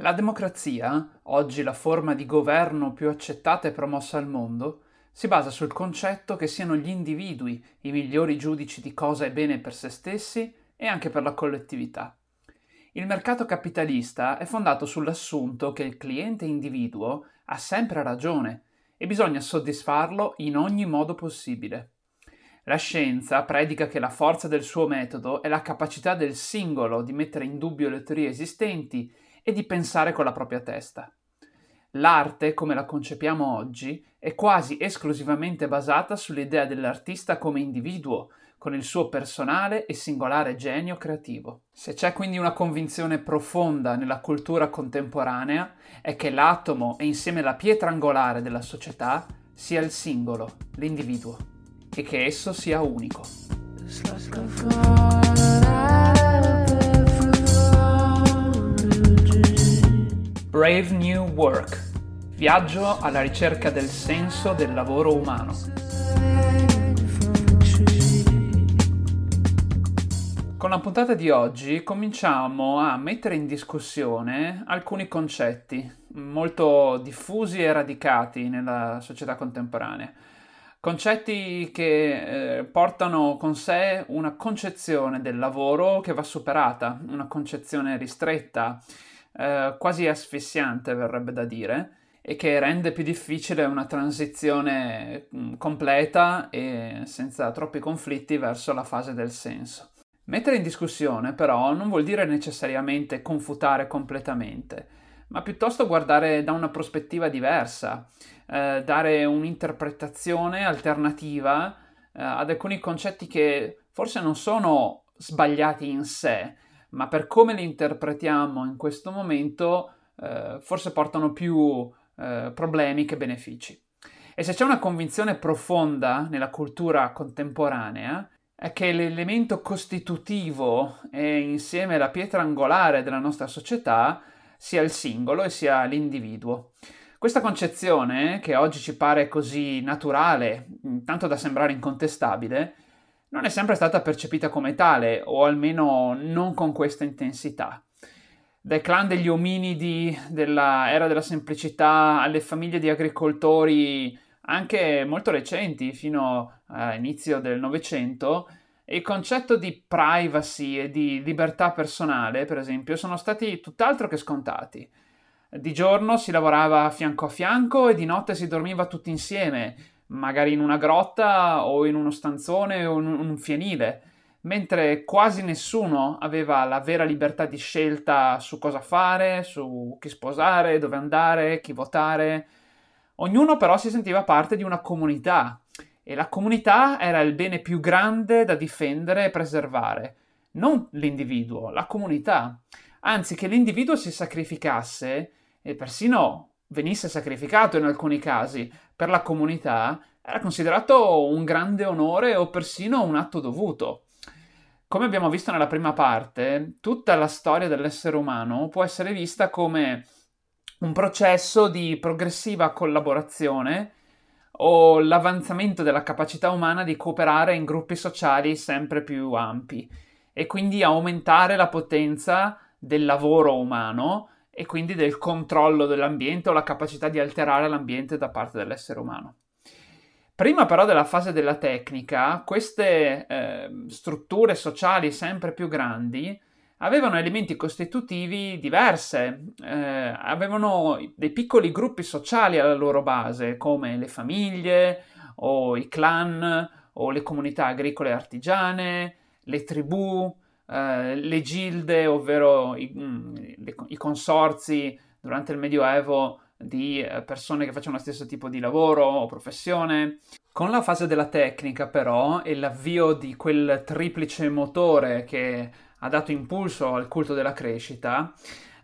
La democrazia, oggi la forma di governo più accettata e promossa al mondo, si basa sul concetto che siano gli individui i migliori giudici di cosa è bene per se stessi e anche per la collettività. Il mercato capitalista è fondato sull'assunto che il cliente individuo ha sempre ragione e bisogna soddisfarlo in ogni modo possibile. La scienza predica che la forza del suo metodo è la capacità del singolo di mettere in dubbio le teorie esistenti e di pensare con la propria testa. L'arte, come la concepiamo oggi, è quasi esclusivamente basata sull'idea dell'artista come individuo, con il suo personale e singolare genio creativo. Se c'è quindi una convinzione profonda nella cultura contemporanea è che l'atomo e insieme la pietra angolare della società sia il singolo, l'individuo, e che esso sia unico. Brave New Work. Viaggio alla ricerca del senso del lavoro umano. Con la puntata di oggi cominciamo a mettere in discussione alcuni concetti molto diffusi e radicati nella società contemporanea. Concetti che eh, portano con sé una concezione del lavoro che va superata, una concezione ristretta, eh, quasi asfissiante verrebbe da dire, e che rende più difficile una transizione mm, completa e senza troppi conflitti verso la fase del senso. Mettere in discussione però non vuol dire necessariamente confutare completamente, ma piuttosto guardare da una prospettiva diversa, eh, dare un'interpretazione alternativa eh, ad alcuni concetti che forse non sono sbagliati in sé, ma per come li interpretiamo in questo momento eh, forse portano più eh, problemi che benefici. E se c'è una convinzione profonda nella cultura contemporanea, è che l'elemento costitutivo e insieme la pietra angolare della nostra società sia il singolo e sia l'individuo. Questa concezione, che oggi ci pare così naturale, tanto da sembrare incontestabile, non è sempre stata percepita come tale, o almeno non con questa intensità. Dai clan degli ominidi dell'era della semplicità alle famiglie di agricoltori anche molto recenti, fino all'inizio del Novecento, il concetto di privacy e di libertà personale, per esempio, sono stati tutt'altro che scontati. Di giorno si lavorava fianco a fianco e di notte si dormiva tutti insieme, magari in una grotta o in uno stanzone o in un fienile, mentre quasi nessuno aveva la vera libertà di scelta su cosa fare, su chi sposare, dove andare, chi votare. Ognuno però si sentiva parte di una comunità e la comunità era il bene più grande da difendere e preservare, non l'individuo, la comunità. Anzi, che l'individuo si sacrificasse e persino venisse sacrificato in alcuni casi per la comunità era considerato un grande onore o persino un atto dovuto. Come abbiamo visto nella prima parte, tutta la storia dell'essere umano può essere vista come un processo di progressiva collaborazione o l'avanzamento della capacità umana di cooperare in gruppi sociali sempre più ampi e quindi aumentare la potenza del lavoro umano e quindi del controllo dell'ambiente o la capacità di alterare l'ambiente da parte dell'essere umano. Prima però della fase della tecnica, queste eh, strutture sociali sempre più grandi avevano elementi costitutivi diverse, eh, avevano dei piccoli gruppi sociali alla loro base, come le famiglie o i clan o le comunità agricole e artigiane, le tribù, eh, le gilde, ovvero i, mm, le, i, consorzi durante il Medioevo di eh, persone che facevano lo stesso tipo di lavoro o professione. Con la fase della tecnica, però, e l'avvio di quel triplice motore che ha dato impulso al culto della crescita,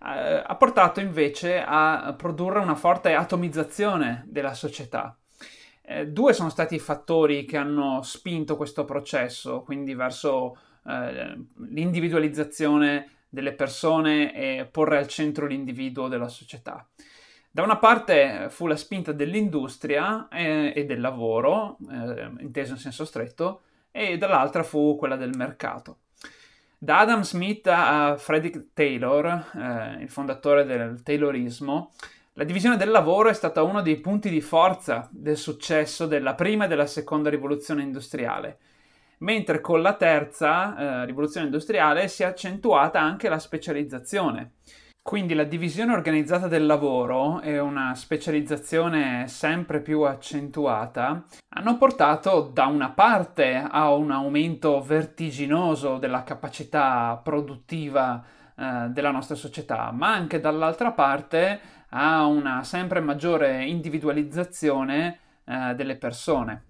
eh, ha portato invece a produrre una forte atomizzazione della società. Eh, due sono stati i fattori che hanno spinto questo processo, quindi verso eh, l'individualizzazione delle persone e porre al centro l'individuo della società. Da una parte fu la spinta dell'industria eh, e del lavoro, eh, inteso in senso stretto, e dall'altra fu quella del mercato. Da Adam Smith a Frederick Taylor, eh, il fondatore del Taylorismo, la divisione del lavoro è stata uno dei punti di forza del successo della prima e della seconda rivoluzione industriale, mentre con la terza eh, rivoluzione industriale si è accentuata anche la specializzazione. Quindi la divisione organizzata del lavoro e una specializzazione sempre più accentuata hanno portato da una parte a un aumento vertiginoso della capacità produttiva eh, della nostra società, ma anche dall'altra parte a una sempre maggiore individualizzazione eh, delle persone.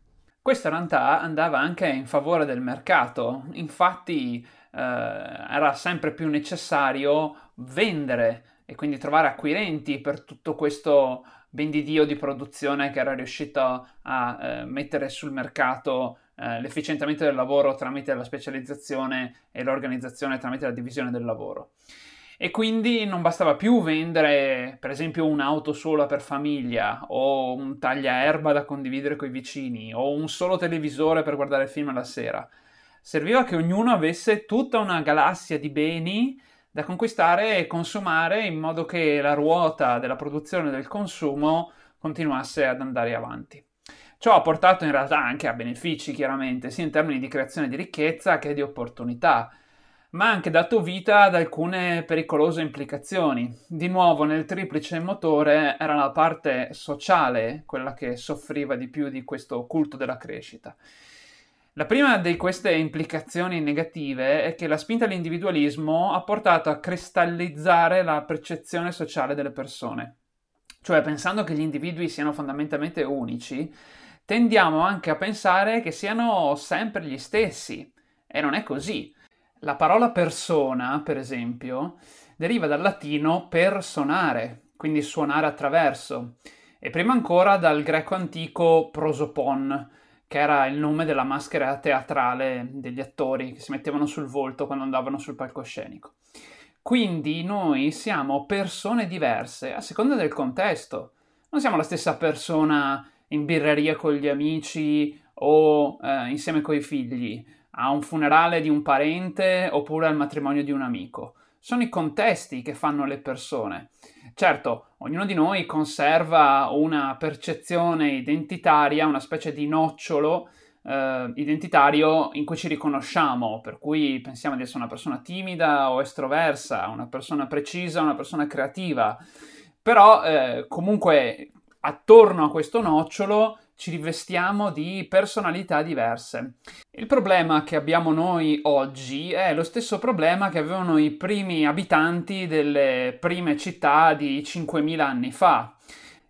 Questa realtà andava anche in favore del mercato, infatti eh, era sempre più necessario vendere e quindi trovare acquirenti per tutto questo ben di di produzione che era riuscito a eh, mettere sul mercato eh, l'efficientamento del lavoro tramite la specializzazione e l'organizzazione tramite la divisione del lavoro. E quindi non bastava più vendere, per esempio, un'auto sola per famiglia, o un tagliaerba da condividere con i vicini, o un solo televisore per guardare film la sera. Serviva che ognuno avesse tutta una galassia di beni da conquistare e consumare in modo che la ruota della produzione e del consumo continuasse ad andare avanti. Ciò ha portato in realtà anche a benefici, chiaramente, sia in termini di creazione di ricchezza che di opportunità, ma ha anche dato vita ad alcune pericolose implicazioni. Di nuovo, nel triplice motore era la parte sociale quella che soffriva di più di questo culto della crescita. La prima di queste implicazioni negative è che la spinta all'individualismo ha portato a cristallizzare la percezione sociale delle persone. Cioè, pensando che gli individui siano fondamentalmente unici, tendiamo anche a pensare che siano sempre gli stessi. E non è così. La parola persona, per esempio, deriva dal latino personare, quindi suonare attraverso, e prima ancora dal greco antico prosopon, che era il nome della maschera teatrale degli attori che si mettevano sul volto quando andavano sul palcoscenico. Quindi noi siamo persone diverse a seconda del contesto. Non siamo la stessa persona in birreria con gli amici o eh, insieme con i figli, a un funerale di un parente oppure al matrimonio di un amico. Sono i contesti che fanno le persone. Certo, ognuno di noi conserva una percezione identitaria, una specie di nocciolo eh, identitario in cui ci riconosciamo, per cui pensiamo di essere una persona timida o estroversa, una persona precisa, una persona creativa. Però eh, comunque attorno a questo nocciolo ci rivestiamo di personalità diverse. Il problema che abbiamo noi oggi è lo stesso problema che avevano i primi abitanti delle prime città di 5.000 anni fa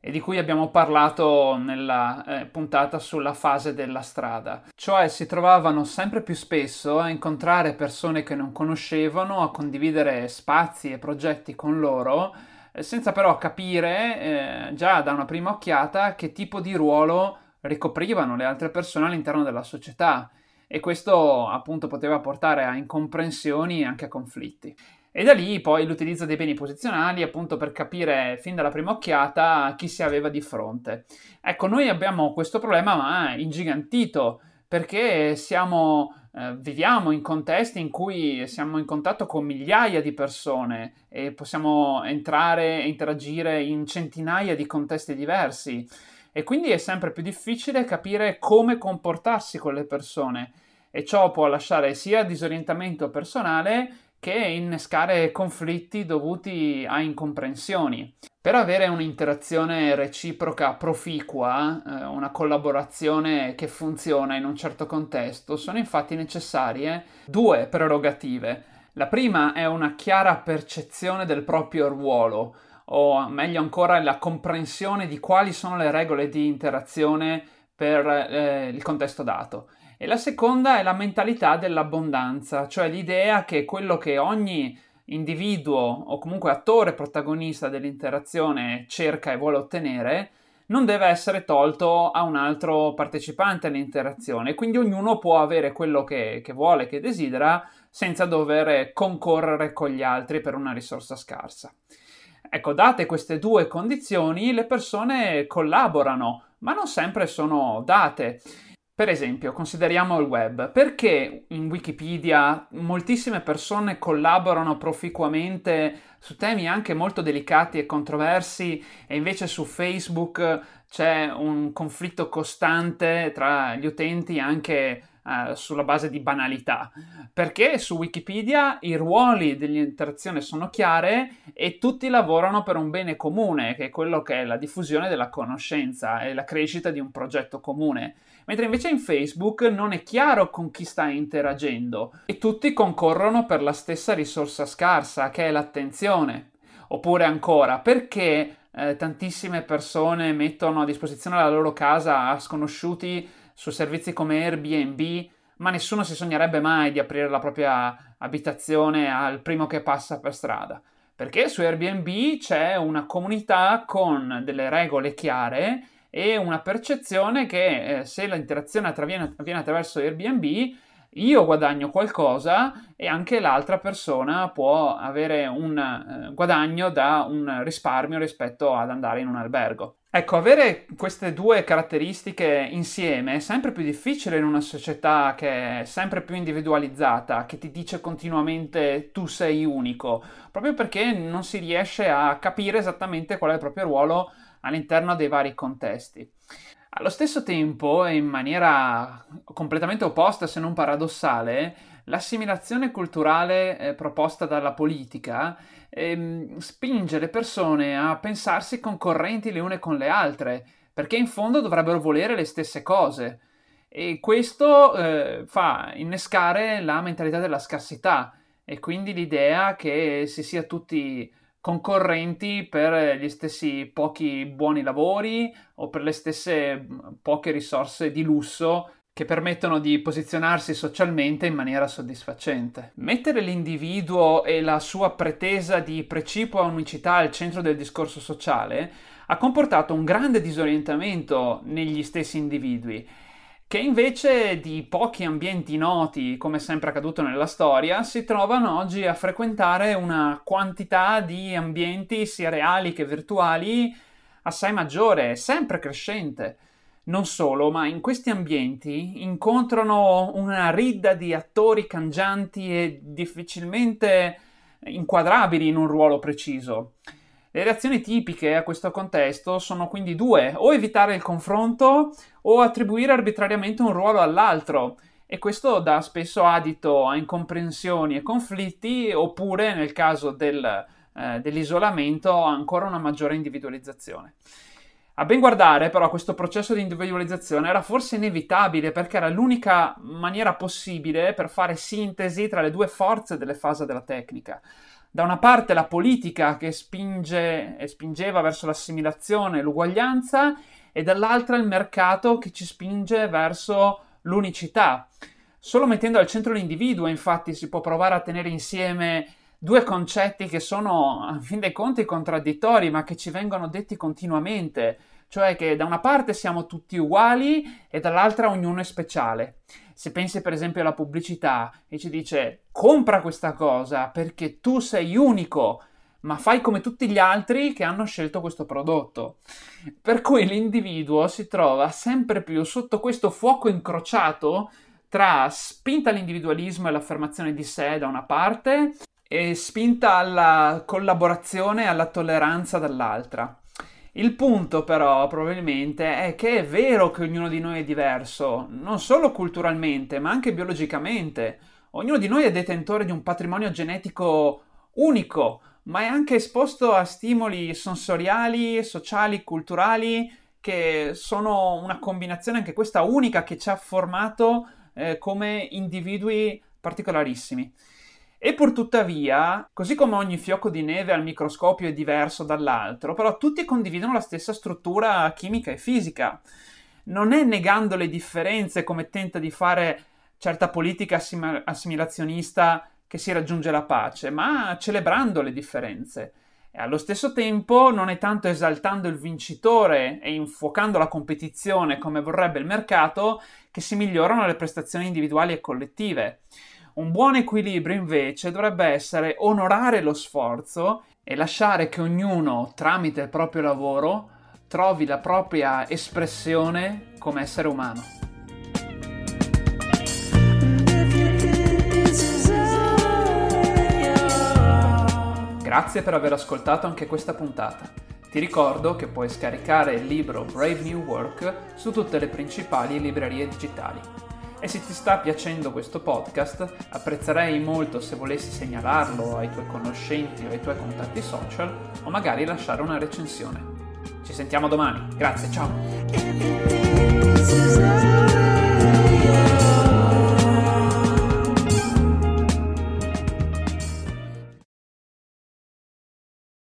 e di cui abbiamo parlato nella eh, puntata sulla fase della strada. Cioè si trovavano sempre più spesso a incontrare persone che non conoscevano, a condividere spazi e progetti con loro senza però capire eh, già da una prima occhiata che tipo di ruolo ricoprivano le altre persone all'interno della società e questo appunto poteva portare a incomprensioni e anche a conflitti. E da lì poi l'utilizzo dei beni posizionali appunto per capire fin dalla prima occhiata chi si aveva di fronte. Ecco, noi abbiamo questo problema ma ingigantito perché siamo eh, viviamo in contesti in cui siamo in contatto con migliaia di persone e possiamo entrare e interagire in centinaia di contesti diversi. E quindi è sempre più difficile capire come comportarsi con le persone. E ciò può lasciare sia disorientamento personale che innescare conflitti dovuti a incomprensioni. Per avere un'interazione reciproca proficua, eh, una collaborazione che funziona in un certo contesto, sono infatti necessarie due prerogative. La prima è una chiara percezione del proprio ruolo, o meglio ancora la comprensione di quali sono le regole di interazione per eh, il contesto dato. E la seconda è la mentalità dell'abbondanza, cioè l'idea che quello che ogni individuo o comunque attore protagonista dell'interazione cerca e vuole ottenere non deve essere tolto a un altro partecipante all'interazione, quindi ognuno può avere quello che, che vuole, che desidera, senza dover concorrere con gli altri per una risorsa scarsa. Ecco, date queste due condizioni, le persone collaborano, ma non sempre sono date. Per esempio, consideriamo il web. Perché in Wikipedia moltissime persone collaborano proficuamente su temi anche molto delicati e controversi e invece su Facebook c'è un conflitto costante tra gli utenti anche uh, sulla base di banalità? Perché su Wikipedia i ruoli dell'interazione sono chiare e tutti lavorano per un bene comune, che è quello che è la diffusione della conoscenza e la crescita di un progetto comune mentre invece in Facebook non è chiaro con chi sta interagendo e tutti concorrono per la stessa risorsa scarsa che è l'attenzione. Oppure ancora, perché eh, tantissime persone mettono a disposizione la loro casa a sconosciuti su servizi come Airbnb, ma nessuno si sognerebbe mai di aprire la propria abitazione al primo che passa per strada. Perché su Airbnb c'è una comunità con delle regole chiare e una percezione che eh, se l'interazione avviene, avviene attraverso Airbnb, io guadagno qualcosa e anche l'altra persona può avere un eh, guadagno da un risparmio rispetto ad andare in un albergo. Ecco, avere queste due caratteristiche insieme è sempre più difficile in una società che è sempre più individualizzata, che ti dice continuamente tu sei unico, proprio perché non si riesce a capire esattamente qual è il proprio ruolo all'interno dei vari contesti. Allo stesso tempo, e in maniera completamente opposta se non paradossale, l'assimilazione culturale eh, proposta dalla politica ehm, spinge le persone a pensarsi concorrenti le une con le altre, perché in fondo dovrebbero volere le stesse cose. E questo eh, fa innescare la mentalità della scarsità e quindi l'idea che si sia tutti concorrenti per gli stessi pochi buoni lavori o per le stesse poche risorse di lusso che permettono di posizionarsi socialmente in maniera soddisfacente. Mettere l'individuo e la sua pretesa di precipua unicità al centro del discorso sociale ha comportato un grande disorientamento negli stessi individui che invece di pochi ambienti noti, come sempre accaduto nella storia, si trovano oggi a frequentare una quantità di ambienti sia reali che virtuali assai maggiore, sempre crescente. Non solo, ma in questi ambienti incontrano una ridda di attori cangianti e difficilmente inquadrabili in un ruolo preciso. Le reazioni tipiche a questo contesto sono quindi due, o evitare il confronto o attribuire arbitrariamente un ruolo all'altro, e questo dà spesso adito a incomprensioni e conflitti, oppure nel caso del, eh, dell'isolamento ancora una maggiore individualizzazione. A ben guardare, però, questo processo di individualizzazione era forse inevitabile perché era l'unica maniera possibile per fare sintesi tra le due forze delle fasi della tecnica da una parte la politica che spinge e spingeva verso l'assimilazione e l'uguaglianza e dall'altra il mercato che ci spinge verso l'unicità. Solo mettendo al centro l'individuo, infatti, si può provare a tenere insieme due concetti che sono, a fin dei conti, contraddittori, ma che ci vengono detti continuamente, cioè che da una parte siamo tutti uguali e dall'altra ognuno è speciale. Se pensi per esempio alla pubblicità e ci dice compra questa cosa perché tu sei unico, ma fai come tutti gli altri che hanno scelto questo prodotto. Per cui l'individuo si trova sempre più sotto questo fuoco incrociato tra spinta all'individualismo e l'affermazione di sé da una parte e spinta alla collaborazione e alla tolleranza dall'altra. Il punto però probabilmente è che è vero che ognuno di noi è diverso, non solo culturalmente, ma anche biologicamente. Ognuno di noi è detentore di un patrimonio genetico unico, ma è anche esposto a stimoli sensoriali, sociali, culturali, che sono una combinazione anche questa unica che ci ha formato eh, come individui particolarissimi. E pur tuttavia, così come ogni fiocco di neve al microscopio è diverso dall'altro, però tutti condividono la stessa struttura chimica e fisica. Non è negando le differenze come tenta di fare certa politica assim- assimilazionista che si raggiunge la pace, ma celebrando le differenze. E allo stesso tempo non è tanto esaltando il vincitore e infuocando la competizione come vorrebbe il mercato che si migliorano le prestazioni individuali e collettive. Un buon equilibrio invece dovrebbe essere onorare lo sforzo e lasciare che ognuno, tramite il proprio lavoro, trovi la propria espressione come essere umano. Grazie per aver ascoltato anche questa puntata. Ti ricordo che puoi scaricare il libro Brave New Work su tutte le principali librerie digitali. E se ti sta piacendo questo podcast, apprezzerei molto se volessi segnalarlo ai tuoi conoscenti o ai tuoi contatti social o magari lasciare una recensione. Ci sentiamo domani. Grazie, ciao.